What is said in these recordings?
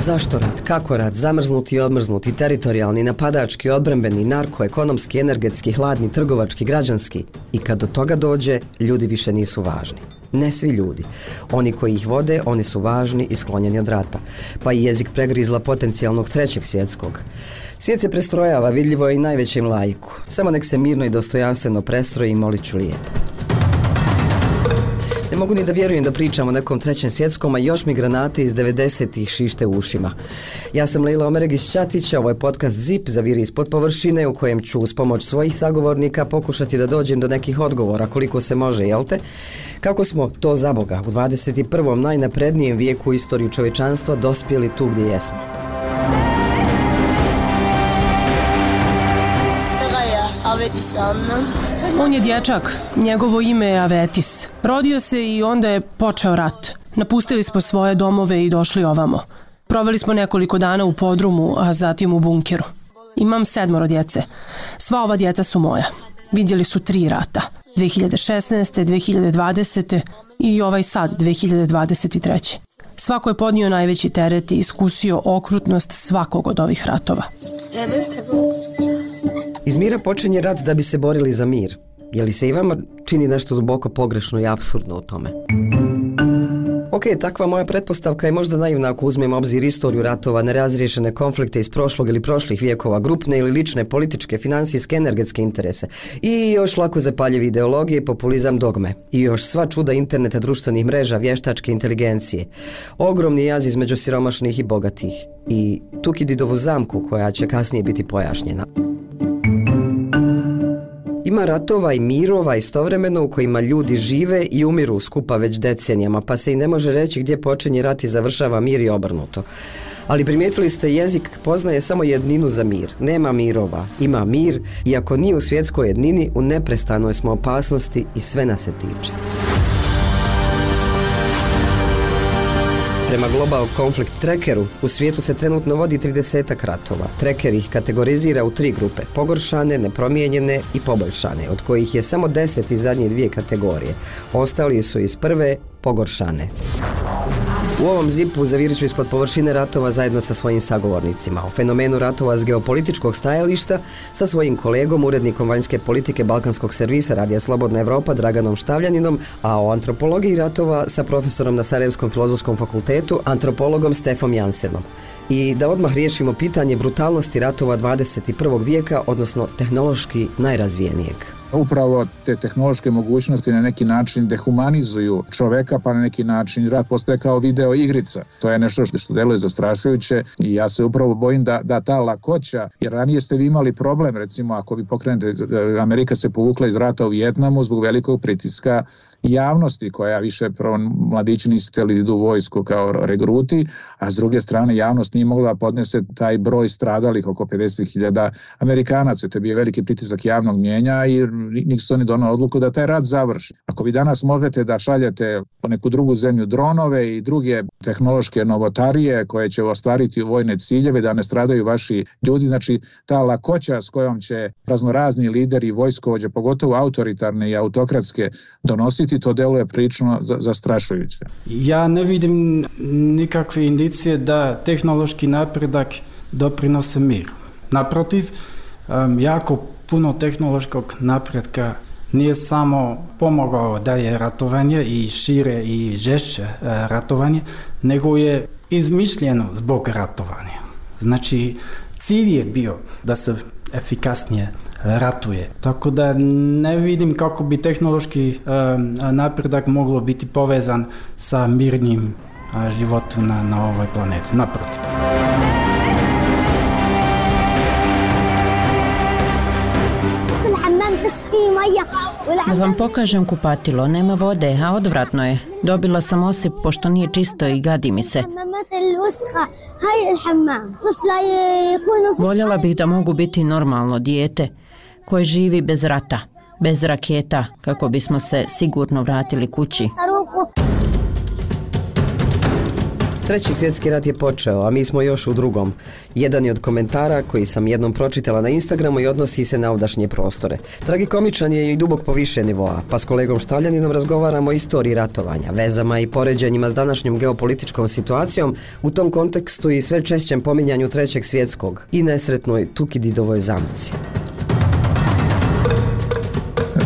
Zašto rat? Kako rat? Zamrznuti i odmrznuti, teritorijalni, napadački, odbrambeni, narko, ekonomski, energetski, hladni, trgovački, građanski. I kad do toga dođe, ljudi više nisu važni. Ne svi ljudi. Oni koji ih vode, oni su važni i sklonjeni od rata. Pa i jezik pregrizla potencijalnog trećeg svjetskog. Svijet se prestrojava, vidljivo je i najvećem lajku. Samo nek se mirno i dostojanstveno prestroji i molit ću lijepo. Mogu ni da vjerujem da pričam o nekom trećem svjetskom, a još mi granate iz 90-ih šište u ušima. Ja sam Leila Omeregić Ćatić, ovo je podcast ZIP za viri ispod površine u kojem ću uz pomoć svojih sagovornika pokušati da dođem do nekih odgovora koliko se može, jel te? Kako smo to za Boga u 21. najnaprednijem vijeku u istoriju čovječanstva dospjeli tu gdje jesmo? On je dječak, njegovo ime je Avetis. Rodio se i onda je počeo rat. Napustili smo svoje domove i došli ovamo. Proveli smo nekoliko dana u podrumu, a zatim u bunkeru. Imam sedmoro djece. Sva ova djeca su moja. Vidjeli su tri rata. 2016. 2020. i ovaj sad 2023. Svako je podnio najveći teret i iskusio okrutnost svakog od ovih ratova. Iz mira počinje rat da bi se borili za mir. Je li se i vama čini nešto duboko pogrešno i apsurdno u tome? Ok, takva moja pretpostavka je možda naivna ako uzmemo obzir istoriju ratova, nerazriješene konflikte iz prošlog ili prošlih vijekova, grupne ili lične, političke, financijske, energetske interese. I još lako zapaljevi ideologije, populizam, dogme. I još sva čuda interneta, društvenih mreža, vještačke inteligencije. Ogromni jaz između siromašnih i bogatih. I Tukididovu zamku koja će kasnije biti pojašnjena. Ima ratova i mirova istovremeno u kojima ljudi žive i umiru skupa već decenijama, pa se i ne može reći gdje počinje rat i završava mir i obrnuto. Ali primijetili ste, jezik poznaje samo jedninu za mir. Nema mirova, ima mir i ako nije u svjetskoj jednini, u neprestanoj smo opasnosti i sve nas se tiče. Prema Global Conflict Trackeru, u svijetu se trenutno vodi 30 ratova. Tracker ih kategorizira u tri grupe, pogoršane, nepromijenjene i poboljšane, od kojih je samo 10 iz zadnje dvije kategorije. Ostali su iz prve pogoršane. U ovom zipu zavirit ću ispod površine ratova zajedno sa svojim sagovornicima. O fenomenu ratova s geopolitičkog stajališta sa svojim kolegom, urednikom vanjske politike Balkanskog servisa Radija Slobodna Evropa Draganom Štavljaninom, a o antropologiji ratova sa profesorom na Sarajevskom filozofskom fakultetu, antropologom Stefom Jansenom. I da odmah riješimo pitanje brutalnosti ratova 21. vijeka, odnosno tehnološki najrazvijenijeg. Upravo te tehnološke mogućnosti na neki način dehumanizuju čoveka, pa na neki način rat postaje kao video igrica. To je nešto što deluje zastrašujuće i ja se upravo bojim da, da ta lakoća, jer ranije ste vi imali problem, recimo ako vi pokrenete, Amerika se povukla iz rata u Vjetnamu zbog velikog pritiska javnosti koja više prvo mladići nisu htjeli da idu u vojsku kao regruti, a s druge strane javnost nije mogla podnese taj broj stradalih oko 50.000 Amerikanaca. To je bio veliki pritisak javnog mjenja i Nixon je donao odluku da taj rat završi. Ako vi danas možete da šaljete po neku drugu zemlju dronove i druge tehnološke novotarije koje će ostvariti vojne ciljeve da ne stradaju vaši ljudi, znači ta lakoća s kojom će raznorazni lideri i vojskovođe, pogotovo autoritarne i autokratske donositi, to deluje prično zastrašujuće. Ja ne vidim nikakve indicije da tehnološki napredak doprinose miru. Naprotiv, jako puno tehnološkog napretka nije samo pomogao da je ratovanje i šire i žešće e, ratovanje, nego je izmišljeno zbog ratovanja. Znači, cilj je bio da se efikasnije ratuje. Tako da ne vidim kako bi tehnološki e, napredak moglo biti povezan sa mirnim на životom na, na ovoj planeti. Naprotiv. Da vam pokažem kupatilo, nema vode, a odvratno je. Dobila sam osip pošto nije čisto i gadi mi se. Voljela bih da mogu biti normalno dijete koje živi bez rata, bez raketa, kako bismo se sigurno vratili kući. Treći svjetski rat je počeo, a mi smo još u drugom. Jedan je od komentara koji sam jednom pročitala na Instagramu i odnosi se na ovdašnje prostore. Tragikomičan je i dubok po više nivoa, pa s kolegom Štavljaninom razgovaramo o istoriji ratovanja, vezama i poređenjima s današnjom geopolitičkom situacijom, u tom kontekstu i sve češćem pominjanju Trećeg svjetskog i nesretnoj Tukididovoj zamci.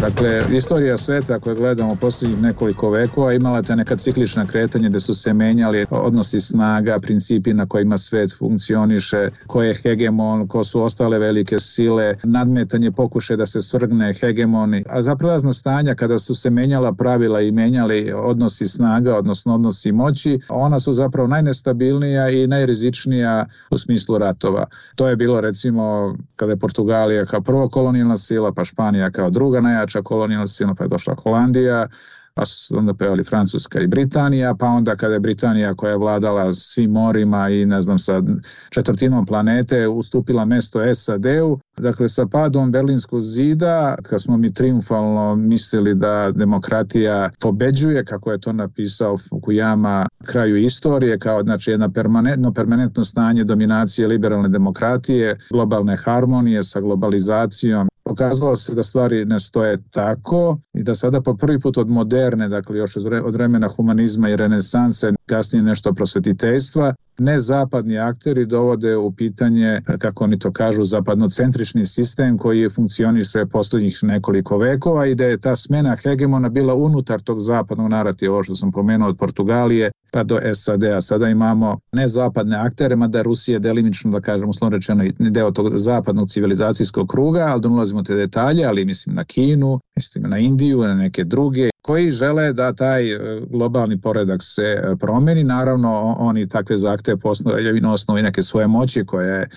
Dakle, istorija sveta koju gledamo posljednjih nekoliko vekova imala te neka ciklična kretanja gdje su se menjali odnosi snaga, principi na kojima svet funkcioniše, ko je hegemon, ko su ostale velike sile, nadmetanje pokuše da se svrgne hegemoni, a za prelazno stanja kada su se menjala pravila i menjali odnosi snaga, odnosno odnosi moći, ona su zapravo najnestabilnija i najrizičnija u smislu ratova. To je bilo recimo kada je Portugalija kao prvo kolonijalna sila, pa Španija kao druga najjača najjača kolonijalna sila, pa je došla Holandija, pa su se onda pojavili Francuska i Britanija, pa onda kada je Britanija koja je vladala svim morima i ne znam sa četvrtinom planete ustupila mesto SAD-u, dakle sa padom Berlinskog zida, kad smo mi triumfalno mislili da demokratija pobeđuje, kako je to napisao Fukuyama kraju istorije, kao znači jedno permanentno, permanentno stanje dominacije liberalne demokratije, globalne harmonije sa globalizacijom pokazalo se da stvari ne stoje tako i da sada po prvi put od moderne, dakle još od vremena humanizma i renesanse, kasnije nešto prosvetiteljstva, ne zapadni akteri dovode u pitanje, kako oni to kažu, zapadnocentrični sistem koji je funkcioniše posljednjih nekoliko vekova i da je ta smena hegemona bila unutar tog zapadnog narativa, ovo što sam pomenuo od Portugalije pa do SAD-a. Sada imamo ne zapadne aktere, mada Rusija delimično, da kažem, uslovno rečeno, deo tog zapadnog civilizacijskog kruga, ali da ulazimo te detalje, ali mislim na Kinu, mislim na Indiju, na neke druge, koji žele da taj e, globalni poredak se e, promeni. Naravno, oni takve zahteve postoje na osnovi neke svoje moći koja je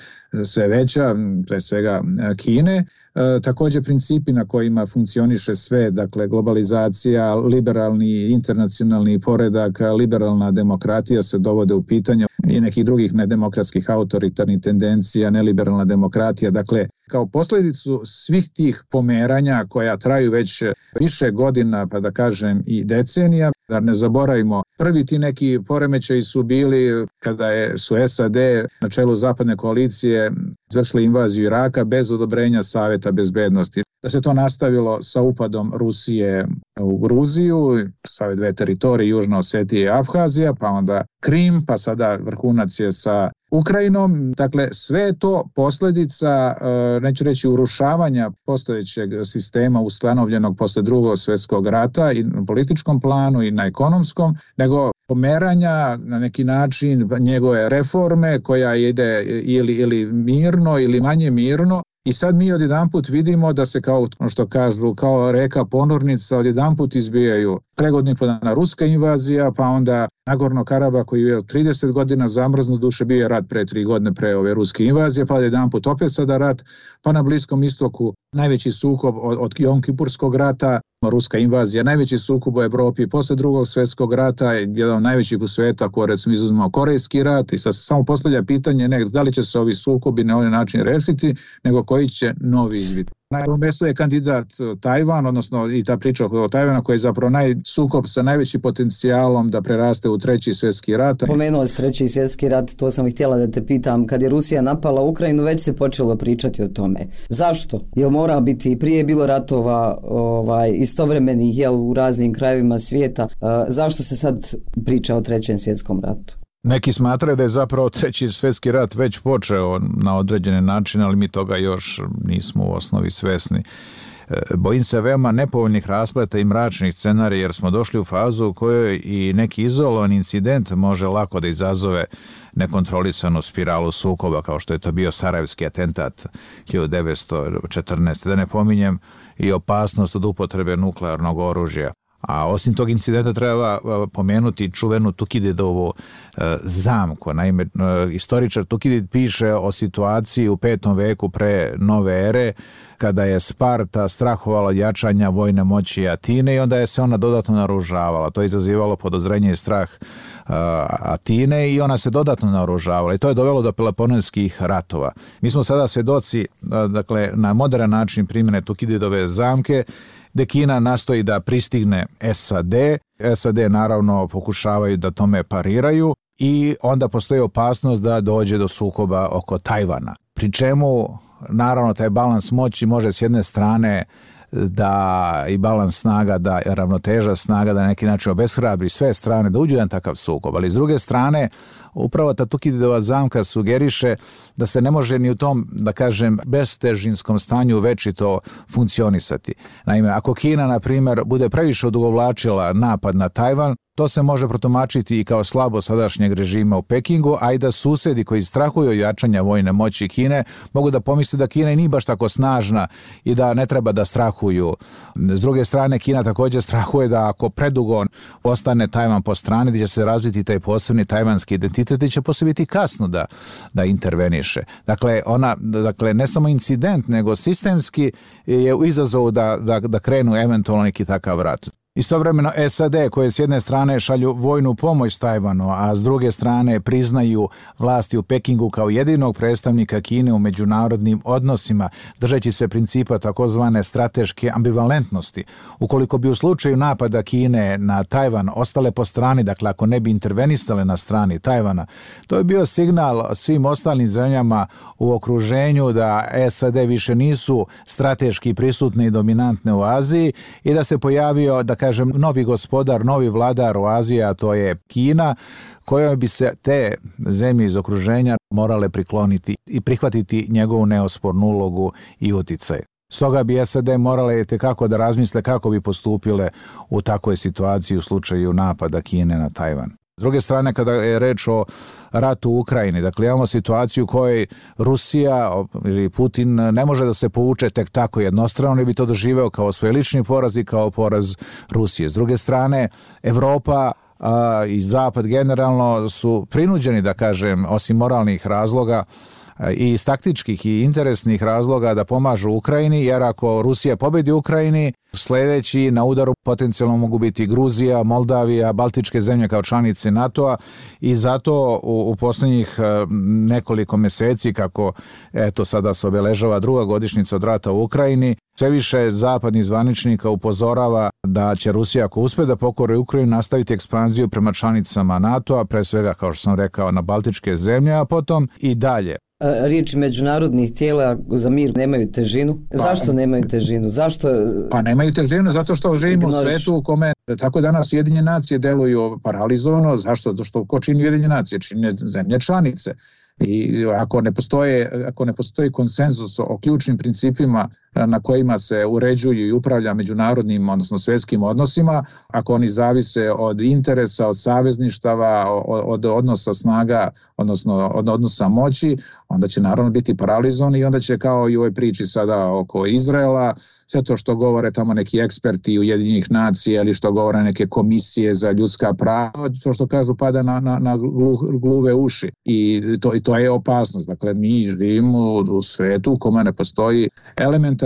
sve veća, pre svega e, Kine. također principi na kojima funkcioniše sve, dakle globalizacija, liberalni internacionalni poredak, liberalna demokratija se dovode u pitanje i nekih drugih nedemokratskih autoritarnih tendencija, neliberalna demokratija. Dakle, kao posljedicu svih tih pomeranja koja traju već više godina, pa da kažem i decenija, da ne zaboravimo, prvi ti neki poremećaji su bili kada je, su SAD na čelu zapadne koalicije izvršili invaziju Iraka bez odobrenja Savjeta bezbednosti. Da se to nastavilo sa upadom Rusije u Gruziju, sa ove dve teritorije, Južna Osetija i Abhazija, pa onda Krim, pa sada vrhunac je sa Ukrajinom. Dakle, sve je to posljedica, e, neću reći, urušavanja postojećeg sistema ustanovljenog posle drugog svjetskog rata i na političkom planu i na ekonomskom, nego pomeranja na neki način njegove reforme koja ide ili, ili mirno ili manje mirno i sad mi odjedanput vidimo da se kao ono što kažu kao reka ponornica odjedanput izbijaju pregodni podana ruska invazija pa onda Nagorno Karaba koji je 30 godina zamrznu duše bio je rat pre tri godine pre ove ruske invazije pa odjedanput opet sada rat pa na Bliskom istoku najveći sukob od, od Jonkipurskog rata ruska invazija, najveći sukob u Europi posle drugog svjetskog rata, jedan od najvećih u sveta, ako recimo izuzmemo Korejski rat i sad se samo postavlja pitanje ne da li će se ovi sukobi na ovaj način rešiti, nego koji će novi izbiti. Na prvom mjestu je kandidat e, Tajvan, odnosno i ta priča o Tajvana koji je zapravo naj, sukob sa najvećim potencijalom da preraste u treći svjetski rat. Pomenuo si treći svjetski rat, to sam htjela da te pitam. Kad je Rusija napala Ukrajinu, već se počelo pričati o tome. Zašto? Jel mora biti, prije je bilo ratova ovaj, istovremenih jel, u raznim krajevima svijeta. E, zašto se sad priča o trećem svjetskom ratu? Neki smatraju da je zapravo treći svjetski rat već počeo na određene načine, ali mi toga još nismo u osnovi svesni. E, bojim se veoma nepovoljnih raspleta i mračnih scenarija jer smo došli u fazu u kojoj i neki izolovan incident može lako da izazove nekontrolisanu spiralu sukoba kao što je to bio Sarajevski atentat 1914. Da ne pominjem i opasnost od upotrebe nuklearnog oružja. A osim tog incidenta treba pomenuti čuvenu Tukididovu e, zamku. Naime, e, istoričar Tukidid piše o situaciji u petom veku pre nove ere, kada je Sparta strahovala jačanja vojne moći Atine i onda je se ona dodatno naružavala. To je izazivalo podozrenje i strah e, Atine i ona se dodatno naoružavala i to je dovelo do Peloponeskih ratova. Mi smo sada svjedoci dakle, na modern način primjene Tukididove zamke gde Kina nastoji da pristigne SAD. SAD naravno pokušavaju da tome pariraju i onda postoji opasnost da dođe do sukoba oko Tajvana. Pri čemu, naravno, taj balans moći može s jedne strane da i balans snaga, da ravnoteža snaga da neki način obeshrabri sve strane da uđu jedan takav sukob, ali s druge strane upravo ta Tukididova zamka sugeriše da se ne može ni u tom, da kažem, bestežinskom stanju večito funkcionisati. Naime, ako Kina, na primjer, bude previše odugovlačila napad na Tajvan, To se može protumačiti i kao slabo sadašnjeg režima u Pekingu, a i da susedi koji strahuju jačanja vojne moći Kine mogu da pomisle da Kina i nije baš tako snažna i da ne treba da strahuju. S druge strane, Kina također strahuje da ako predugo ostane Tajvan po strani, da će se razviti taj posebni tajvanski identitet i će posle biti kasno da, da interveniše. Dakle, ona, dakle, ne samo incident, nego sistemski je u izazovu da, da, da krenu eventualno neki takav rat. Istovremeno SAD koje s jedne strane šalju vojnu pomoć Tajvanu, a s druge strane priznaju vlasti u Pekingu kao jedinog predstavnika Kine u međunarodnim odnosima, držeći se principa takozvane strateške ambivalentnosti. Ukoliko bi u slučaju napada Kine na Tajvan ostale po strani, dakle ako ne bi intervenisale na strani Tajvana, to je bio signal svim ostalim zemljama u okruženju da SAD više nisu strateški prisutne i dominantne u Aziji i da se pojavio, da kažem, novi gospodar, novi vladar u Aziji, a to je Kina, kojoj bi se te zemlje iz okruženja morale prikloniti i prihvatiti njegovu neospornu ulogu i uticaj. Stoga bi SAD morale kako da razmisle kako bi postupile u takvoj situaciji u slučaju napada Kine na Tajvan. S druge strane, kada je reč o ratu u Ukrajini, dakle imamo situaciju u kojoj Rusija ili Putin ne može da se povuče tek tako jednostrano, ne bi to doživeo kao svoj lični poraz i kao poraz Rusije. S druge strane, Evropa i Zapad generalno su prinuđeni, da kažem, osim moralnih razloga, i iz taktičkih i interesnih razloga da pomažu Ukrajini, jer ako Rusija pobedi Ukrajini, sledeći na udaru potencijalno mogu biti Gruzija, Moldavija, Baltičke zemlje kao članice NATO-a. I zato u, u poslednjih e, nekoliko meseci, kako eto sada se obeležava druga godišnica od rata u Ukrajini, sve više zapadnih zvaničnika upozorava da će Rusija ako uspe da pokore Ukrajinu nastaviti ekspanziju prema članicama NATO-a, pre svega kao što sam rekao na Baltičke zemlje, a potom i dalje riječi međunarodnih tijela za mir nemaju težinu. Pa, Zašto nemaju težinu? Zašto? Pa nemaju težinu zato što živimo u svetu u kome tako danas Ujedinjene nacije deluju paralizovano. Zašto? Zato što ko čini Ujedinjene nacije? Čine zemlje članice. I ako ne postoje, ako ne postoji konsenzus o ključnim principima na kojima se uređuju i upravlja međunarodnim, odnosno svetskim odnosima, ako oni zavise od interesa, od savezništava, od odnosa snaga, odnosno od odnosa moći, onda će naravno biti paralizovan i onda će kao i u ovoj priči sada oko Izraela, sve to što govore tamo neki eksperti Ujedinjenih nacija ili što govore neke komisije za ljudska prava, to što kažu pada na, na, na gluve uši i to, i to je opasnost. Dakle, mi živimo u svetu u kome ne postoji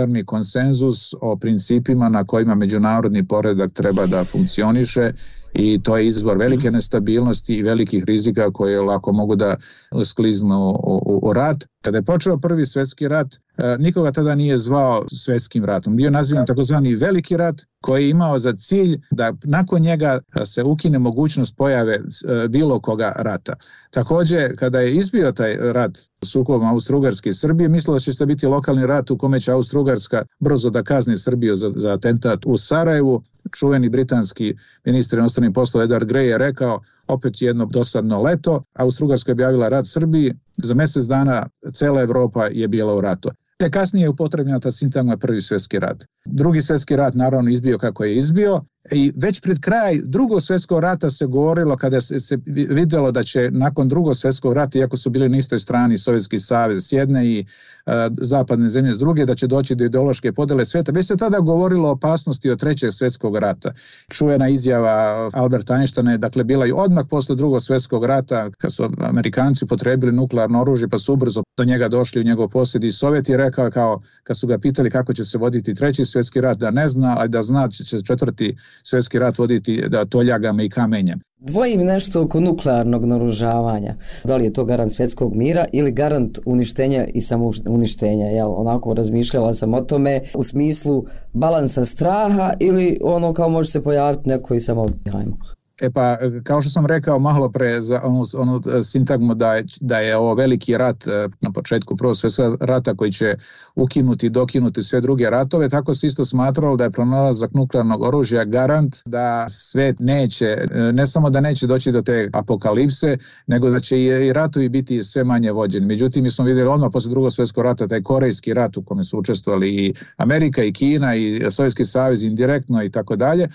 elementarni konsenzus o principima na kojima međunarodni poredak treba da funkcioniše i to je izvor velike nestabilnosti i velikih rizika koje lako mogu da skliznu u, u, u rat. Kada je počeo prvi svetski rat, e, nikoga tada nije zvao svetskim ratom. Bio nazivan takozvani veliki rat koji je imao za cilj da nakon njega se ukine mogućnost pojave e, bilo koga rata. Takođe, kada je izbio taj rat sukobom Austro-Ugarske i Srbije, mislilo se da će biti lokalni rat u kome će Austro-Ugarska brzo da kazni Srbiju za, za atentat u Sarajevu. Čuveni britanski ministar inostranih poslova Edward Grey je rekao opet jedno dosadno leto, Austro-Ugarska je objavila rat Srbiji, za mesec dana cela Evropa je bila u ratu. Te kasnije je upotrebljena ta sintagma prvi svetski rat. Drugi svetski rat naravno izbio kako je izbio, I već pred kraj drugog svjetskog rata se govorilo kada se, videlo da će nakon drugog svjetskog rata, iako su bili na istoj strani Sovjetski savez s jedne i e, zapadne zemlje s druge, da će doći do ideološke podele sveta. Već se tada govorilo o opasnosti od trećeg svjetskog rata. Čujena izjava Alberta Einsteina je dakle bila i odmah posle drugog svjetskog rata, kad su Amerikanci potrebili nuklearno oružje, pa su ubrzo do njega došli u njegov posjed i Sovjet je rekao kao, kad su ga pitali kako će se voditi treći svjetski rat, da ne zna, a da zna će četvrti svetski rat voditi da toljagama i kamenjem. Dvojim nešto oko nuklearnog naružavanja. Da li je to garant svjetskog mira ili garant uništenja i samouništenja? Jel, onako razmišljala sam o tome u smislu balansa straha ili ono kao može se pojaviti neko i samo hajmo. E pa, kao što sam rekao malo pre za onu, onu sintagmu da je, da je ovo veliki rat e, na početku prvog svjetskog rata koji će ukinuti i dokinuti sve druge ratove, tako se isto smatralo da je pronalazak nuklearnog oružja garant da svet neće, e, ne samo da neće doći do te apokalipse, nego da će i ratovi biti sve manje vođeni. Međutim, mi smo vidjeli odmah posle drugog svjetskog rata taj korejski rat u kome su učestvovali i Amerika i Kina i Sovjetski savez indirektno i tako dalje,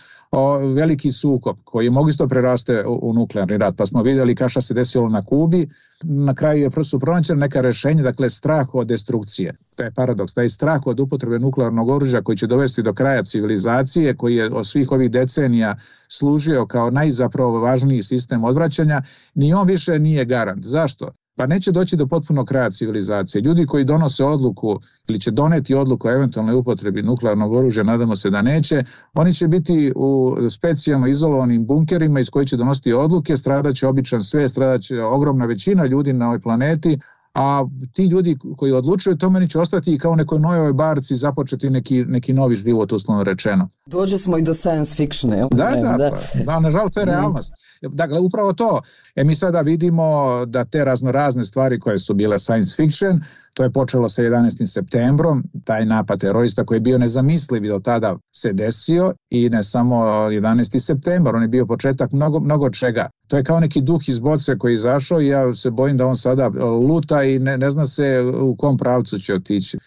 veliki sukob koji mogu isto preraste u, nuklearni rat. Pa smo vidjeli kaša se desilo na Kubi, na kraju je prosto pronađeno neka rešenja, dakle strah od destrukcije. To je paradoks, taj strah od upotrebe nuklearnog oružja koji će dovesti do kraja civilizacije, koji je od svih ovih decenija služio kao najzapravo važniji sistem odvraćanja, ni on više nije garant. Zašto? Pa neće doći do potpunog kraja civilizacije. Ljudi koji donose odluku ili će doneti odluku o eventualnoj upotrebi nuklearnog oružja, nadamo se da neće, oni će biti u specijalno izolovanim bunkerima iz koji će donositi odluke, stradaće običan sve, stradaće ogromna većina ljudi na ovoj planeti, a ti ljudi koji odlučuju to meni će ostati i kao nekoj novoj barci započeti neki, neki novi život uslovno rečeno. Dođe smo i do science fiction, jel? Da, da, da, pa, da nažalost to je realnost. Dakle, upravo to. E mi sada vidimo da te razno razne stvari koje su bile science fiction, to je počelo sa 11. septembrom, taj napad terorista koji je bio nezamisliv do tada se desio i ne samo 11. septembar, on je bio početak mnogo, mnogo čega. To je kao neki duh iz boce koji je izašao i ja se bojim da on sada luta i ne, ne zna se u kom pravcu će otići.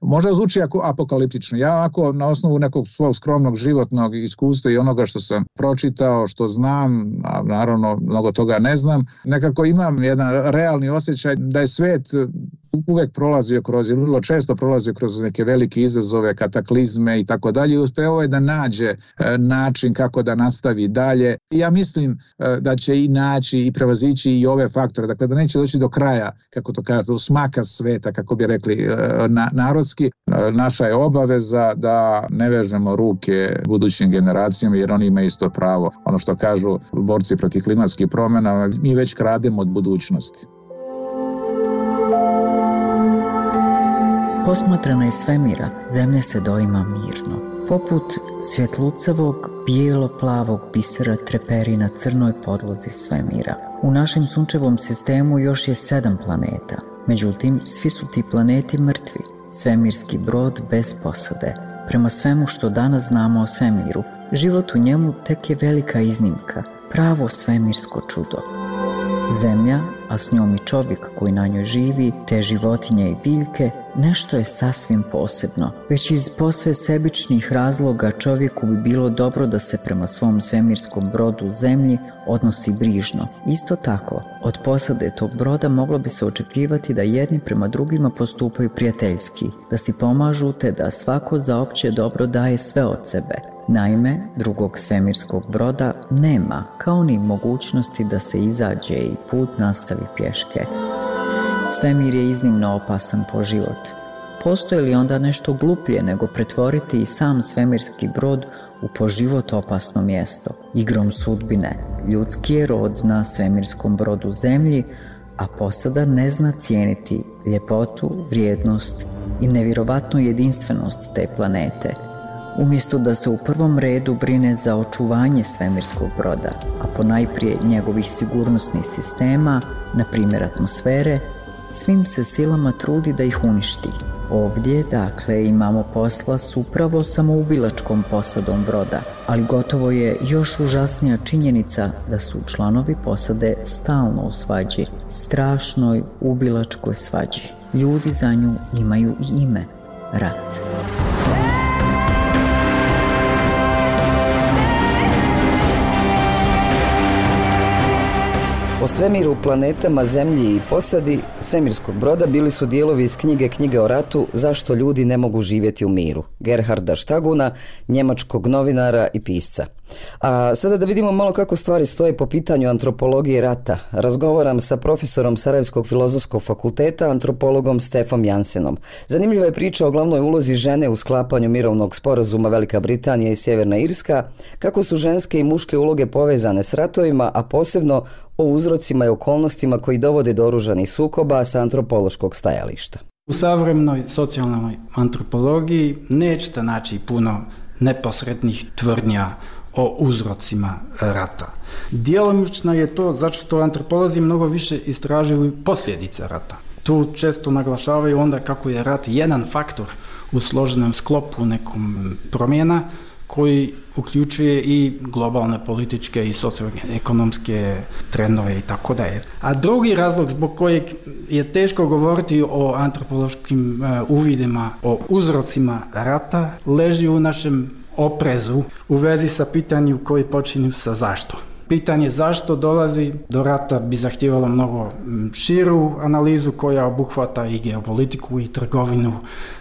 Možda zvuči ako apokaliptično. Ja ako na osnovu nekog svog skromnog životnog iskustva i onoga što sam pročitao, što znam, a naravno mnogo toga ne znam, nekako imam jedan realni osjećaj da je svet uvek prolazio kroz, ili vrlo često prolazio kroz neke velike izazove, kataklizme i tako dalje i uspeo je da nađe e, način kako da nastavi dalje. Ja mislim e, da će i naći i prevazići i ove faktore, dakle da neće doći do kraja, kako to kažete, u smaka sveta, kako bi rekli e, na, narodski. Naša je obaveza da ne vežemo ruke budućim generacijama jer oni imaju isto pravo. Ono što kažu borci protiv klimatskih promjena, mi već krademo od budućnosti. Posmatrana iz svemira, zemlja se doima mirno. Poput svjetlucavog, bijelo-plavog bisera treperi na crnoj podlozi svemira. U našem sunčevom sistemu još je sedam planeta. Međutim, svi su ti planeti mrtvi. Svemirski brod bez posade. Prema svemu što danas znamo o svemiru, život u njemu tek je velika iznimka, pravo svemirsko čudo. Zemlja, a s njom i čovjek koji na njoj živi, te životinje i biljke, nešto je sasvim posebno. Već iz posve sebičnih razloga čovjeku bi bilo dobro da se prema svom svemirskom brodu zemlji odnosi brižno. Isto tako, od posade tog broda moglo bi se očekivati da jedni prema drugima postupaju prijateljski, da si pomažu te da svako za opće dobro daje sve od sebe. Naime, drugog svemirskog broda nema, kao ni mogućnosti da se izađe i put nastavi pješke. Svemir je iznimno opasan po život. Postoji li onda nešto gluplje nego pretvoriti i sam svemirski brod u po život opasno mjesto? Igrom sudbine, ljudski je rod na svemirskom brodu zemlji, a posada ne zna cijeniti ljepotu, vrijednost i nevjerovatnu jedinstvenost te planete – umjesto da se u prvom redu brine za očuvanje svemirskog broda, a ponajprije njegovih sigurnosnih sistema, na primjer atmosfere, svim se silama trudi da ih uništi. Ovdje, dakle, imamo posla s upravo samoubilačkom posadom broda, ali gotovo je još užasnija činjenica da su članovi posade stalno u svađi, strašnoj ubilačkoj svađi. Ljudi za nju imaju i ime, rat. O svemiru, planetama, zemlji i posadi svemirskog broda bili su dijelovi iz knjige Knjige o ratu Zašto ljudi ne mogu živjeti u miru Gerharda Štaguna, njemačkog novinara i pisca. A sada da vidimo malo kako stvari stoje po pitanju antropologije rata. Razgovaram sa profesorom Sarajevskog filozofskog fakulteta, antropologom Stefom Jansenom. Zanimljiva je priča o glavnoj ulozi žene u sklapanju mirovnog sporazuma Velika Britanija i Sjeverna Irska, kako su ženske i muške uloge povezane s ratovima, a posebno o uzrocima i okolnostima koji dovode do oružanih sukoba sa antropološkog stajališta. U savremenoj socijalnoj antropologiji nećete naći puno neposrednih tvrdnja o uzrocima rata. Djelomično je to zato što antropolozi mnogo više istražuju posljedice rata. Tu često naglašavaju onda kako je rat jedan faktor u složenom sklopu nekom promjena koji uključuje i globalne političke i socioekonomske trendove i tako dalje. A drugi razlog zbog kojeg je teško govoriti o antropološkim e, uvidima, o uzrocima rata, leži u našem oprezu u vezi sa pitanjem koji počinju sa zašto. Pitanje zašto dolazi do rata bi zahtijevalo mnogo širu analizu koja obuhvata i geopolitiku i trgovinu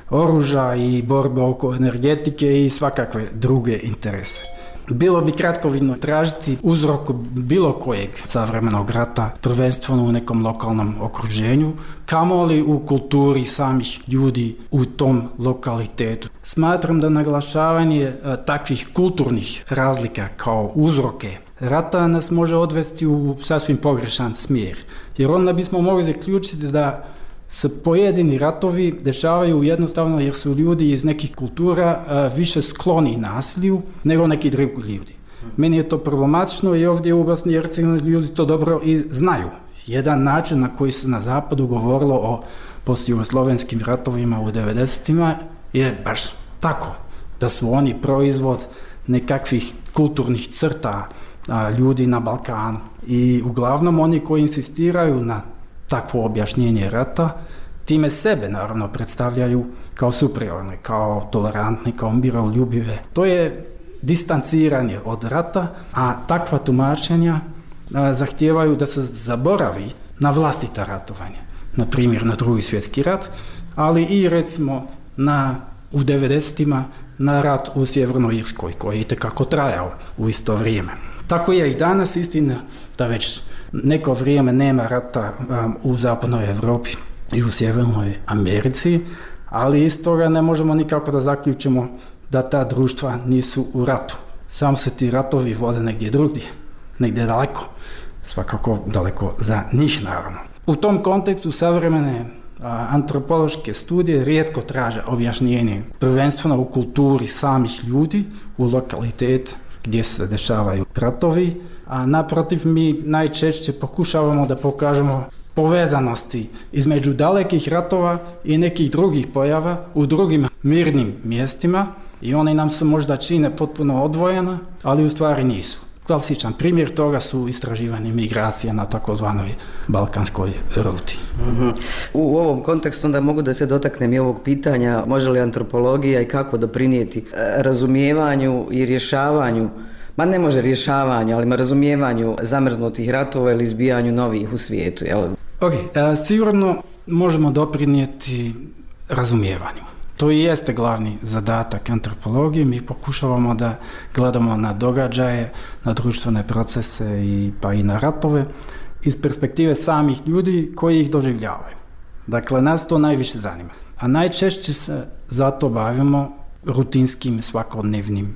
oruža i borbe oko energetike i svakakve druge interese. Bilo bi kratkovidno tražiti uzrok bilo kojeg savremenog rata, prvenstveno u nekom lokalnom okruženju, kamoli u kulturi samih ljudi u tom lokalitetu. Smatram da naglašavanje e, takvih kulturnih razlika kao uzroke rata nas može odvesti u sasvim pogrešan smjer. Jer onda bismo mogli zaključiti da se pojedini ratovi dešavaju jednostavno jer su ljudi iz nekih kultura više skloni nasilju nego neki drugi ljudi. Meni je to problematično i ovdje u Bosni i Hercegovini ljudi to dobro i znaju. Jedan način na koji se na zapadu govorilo o postjugoslovenskim ratovima u 90-ima je baš tako. Da su oni proizvod nekakvih kulturnih crta ljudi na Balkanu. I uglavnom oni koji insistiraju na takvo objašnjenje rata, time sebe naravno predstavljaju kao superiorne, kao tolerantne, kao miroljubive. To je distanciranje od rata, a takva tumačenja zahtijevaju da se zaboravi na vlastita ratovanja. Na primjer na drugi svjetski rat, ali i recimo na u 90 na rat u Sjevernoj Irskoj koji je itekako trajao u isto vrijeme. Tako je i danas istina da već neko vrijeme nema rata um, u zapadnoj Europi i u sjevernoj Americi, ali iz toga ne možemo nikako da zaključimo da ta društva nisu u ratu. Samo se ti ratovi vode negdje drugdje, negdje daleko, svakako daleko za njih naravno. U tom kontekstu savremene antropološke studije rijetko traže objašnjenje prvenstveno u kulturi samih ljudi, u lokalitet gdje se dešavaju ratovi, a naprotiv mi najčešće pokušavamo da pokažemo povezanosti između dalekih ratova i nekih drugih pojava u drugim mirnim mjestima i one nam se možda čine potpuno odvojena, ali u stvari nisu. Klasičan primjer toga su istraživanje migracija na takozvanoj balkanskoj ruti. Mhm. U ovom kontekstu onda mogu da se dotaknem i ovog pitanja može li antropologija i kako doprinijeti e, razumijevanju i rješavanju ma ne može rješavanju, ali razumijevanju zamrznutih ratova ili izbijanju novih u svijetu. Jel? Ok, e, sigurno možemo doprinijeti razumijevanju. To i jeste glavni zadatak antropologije. Mi pokušavamo da gledamo na događaje, na društvene procese i pa i na ratove iz perspektive samih ljudi koji ih doživljavaju. Dakle, nas to najviše zanima. A najčešće se zato bavimo rutinskim svakodnevnim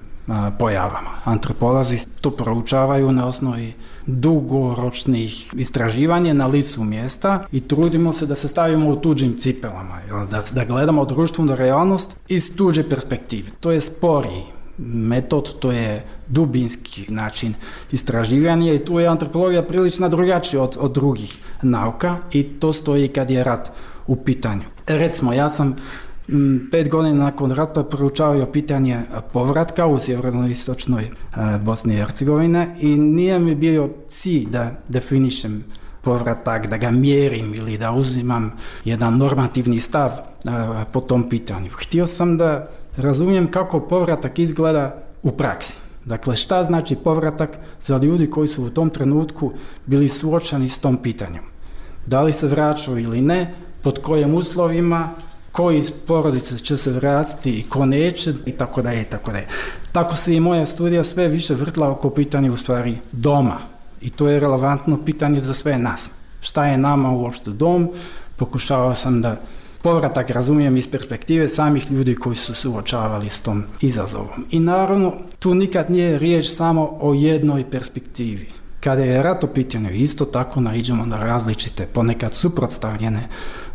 pojavama. Antropolozi to proučavaju na osnovi dugoročnih istraživanja na licu mjesta i trudimo se da se stavimo u tuđim cipelama, da, da gledamo društvenu realnost iz tuđe perspektive. To je sporiji metod, to je dubinski način istraživanja i tu je antropologija prilično drugačija od, od drugih nauka i to stoji kad je rat u pitanju. Recimo, ja sam pet godina nakon rata proučavaju pitanje povratka u sjeverno-istočnoj e, Bosni i Hercegovine i nije mi bio cilj da definišem povratak, da ga mjerim ili da uzimam jedan normativni stav e, po tom pitanju. Htio sam da razumijem kako povratak izgleda u praksi. Dakle, šta znači povratak za ljudi koji su u tom trenutku bili suočeni s tom pitanjem? Da li se vraćaju ili ne, pod kojim uslovima, koji iz porodice će se vratiti i ko neće i tako dalje i tako dalje. Tako se i moja studija sve više vrtla oko pitanja u stvari doma i to je relevantno pitanje za sve nas. Šta je nama uopšte dom? Pokušavao sam da povratak razumijem iz perspektive samih ljudi koji su suočavali s tom izazovom. I naravno, tu nikad nije riječ samo o jednoj perspektivi. Kada je rat u pitanju, isto tako naiđemo na različite, ponekad suprotstavljene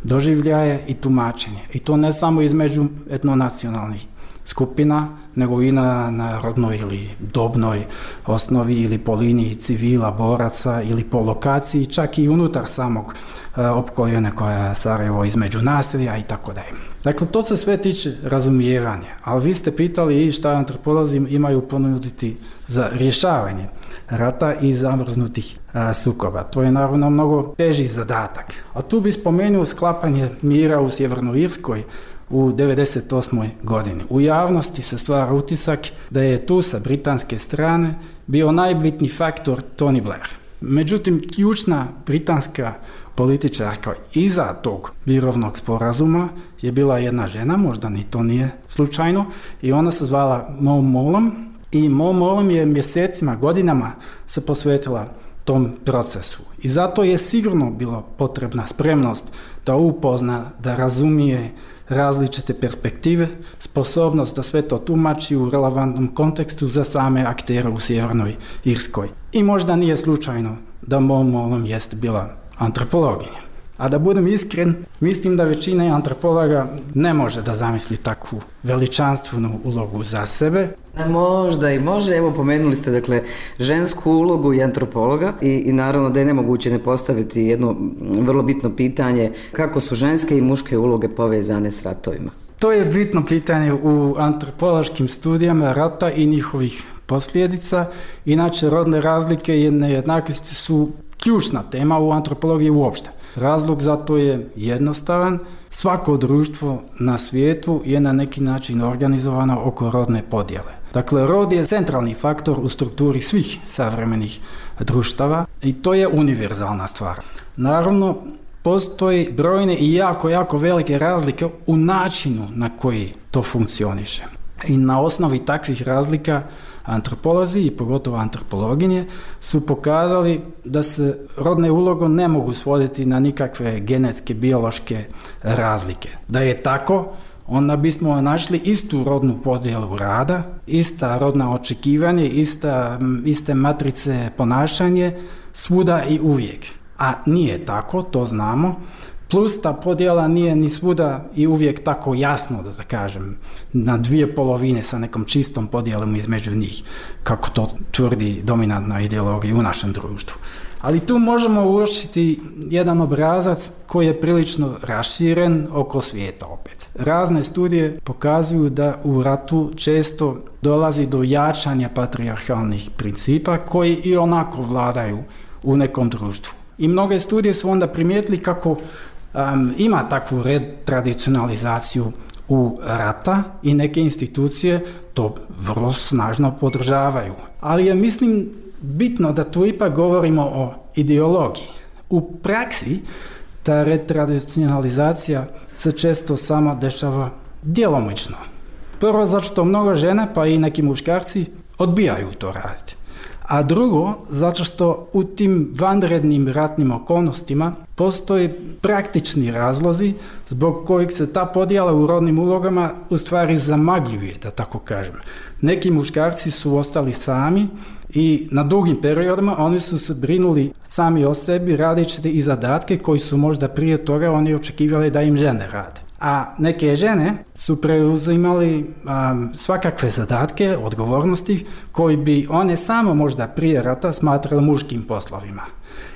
doživljaje i tumačenje. I to ne samo između etnonacionalnih skupina, nego i na, na rodnoj ili dobnoj osnovi ili po liniji civila, boraca ili po lokaciji, čak i unutar samog e, opkoljene koja je Sarajevo između naselja i tako dalje. Dakle, to se sve tiče razumijevanja, ali vi ste pitali i šta antropolozi imaju ponuditi za rješavanje rata i zamrznutih a, sukoba. To je naravno mnogo teži zadatak. A tu bi spomenuo sklapanje mira u Sjevernoj Irskoj u 98. godini. U javnosti se stvara utisak da je tu sa britanske strane bio najbitni faktor Tony Blair. Međutim, ključna britanska političarka iza tog mirovnog sporazuma je bila jedna žena, možda ni to nije slučajno, i ona se zvala Mo Molom i Mo Molom je mjesecima, godinama se posvetila tom procesu. I zato je sigurno bilo potrebna spremnost da upozna, da razumije različite perspektive, sposobnost da sve to tumači u relevantnom kontekstu za same aktere u Sjevernoj Irskoj. I možda nije slučajno da Mo Molom jest bila antropologinja. A da budem iskren, mislim da većina antropologa ne može da zamisli takvu veličanstvenu ulogu za sebe. Možda i može, evo pomenuli ste dakle žensku ulogu i antropologa i, i naravno da je nemoguće ne postaviti jedno vrlo bitno pitanje kako su ženske i muške uloge povezane s ratovima. To je bitno pitanje u antropološkim studijama rata i njihovih posljedica. Inače, rodne razlike i nejednakosti su ključna tema u antropologiji uopšte. Razlog za to je jednostavan. Svako društvo na svijetu je na neki način organizovano oko rodne podjele. Dakle, rod je centralni faktor u strukturi svih savremenih društava i to je univerzalna stvar. Naravno, postoji brojne i jako, jako velike razlike u načinu na koji to funkcioniše. I na osnovi takvih razlika antropolozi i pogotovo antropologinje su pokazali da se rodne ulogo ne mogu svoditi na nikakve genetske, biološke razlike. Da je tako, onda bismo našli istu rodnu podjelu rada, ista rodna očekivanje, ista, iste matrice ponašanje svuda i uvijek. A nije tako, to znamo. Plus ta podjela nije ni svuda i uvijek tako jasno, da, da kažem, na dvije polovine sa nekom čistom podjelom između njih, kako to tvrdi dominantna ideologija u našem društvu. Ali tu možemo uočiti jedan obrazac koji je prilično raširen oko svijeta opet. Razne studije pokazuju da u ratu često dolazi do jačanja patrijarhalnih principa koji i onako vladaju u nekom društvu. I mnoge studije su onda primijetili kako um, ima takvu retradicionalizaciju u rata i neke institucije to vrlo snažno podržavaju. Ali je mislim bitno da tu ipak govorimo o ideologiji. U praksi ta retradicionalizacija se često samo dešava djelomično. Prvo zato što mnogo žena pa i neki muškarci odbijaju to raditi a drugo, zato što u tim vanrednim ratnim okolnostima postoje praktični razlozi zbog kojih se ta podjela u rodnim ulogama u stvari zamagljuje, da tako kažem. Neki muškarci su ostali sami i na dugim periodima oni su se brinuli sami o sebi radeći i zadatke koji su možda prije toga oni očekivali da im žene rade a neke žene su preuzimali um, svakakve zadatke, odgovornosti koji bi one samo možda prije rata smatrali muškim poslovima.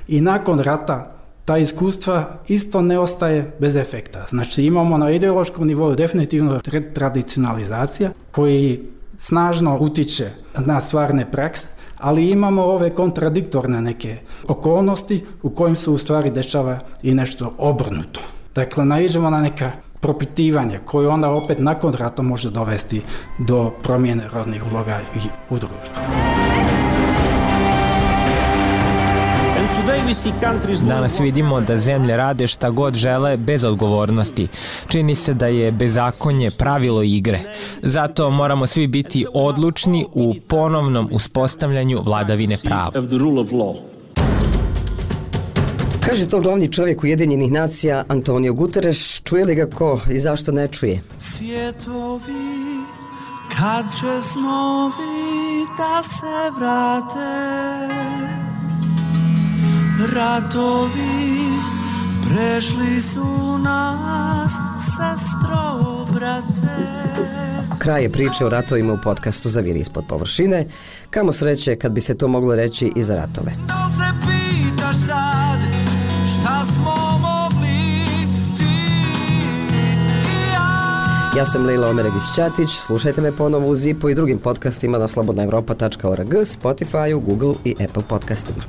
I nakon rata ta iskustva isto ne ostaje bez efekta. Znači imamo na ideološkom nivou definitivno tradicionalizacija koji snažno utiče na stvarne prakse, ali imamo ove kontradiktorne neke okolnosti u kojim se u stvari dešava i nešto obrnuto. Dakle, naiđemo na neka propitivanje koje onda opet nakon rata može dovesti do promjene rodnih uloga i u društvu. Danas vidimo da zemlje rade šta god žele bez odgovornosti. Čini se da je bezakonje pravilo igre. Zato moramo svi biti odlučni u ponovnom uspostavljanju vladavine prava. Kaže to glavni čovjek Ujedinjenih nacija Antonio Guterres, čuje li ga ko i zašto ne čuje? Svjetovi, kad će snovi da se vrate, ratovi prešli su nas sestro, brate Kraj je priče o ratovima u podcastu Zaviri ispod površine. Kamo sreće kad bi se to moglo reći i za ratove. Ja sam Leila Omeregić-Ćatić, slušajte me ponovo u Zipu i drugim podcastima na slobodnaevropa.org, Spotify, Google i Apple podcastima.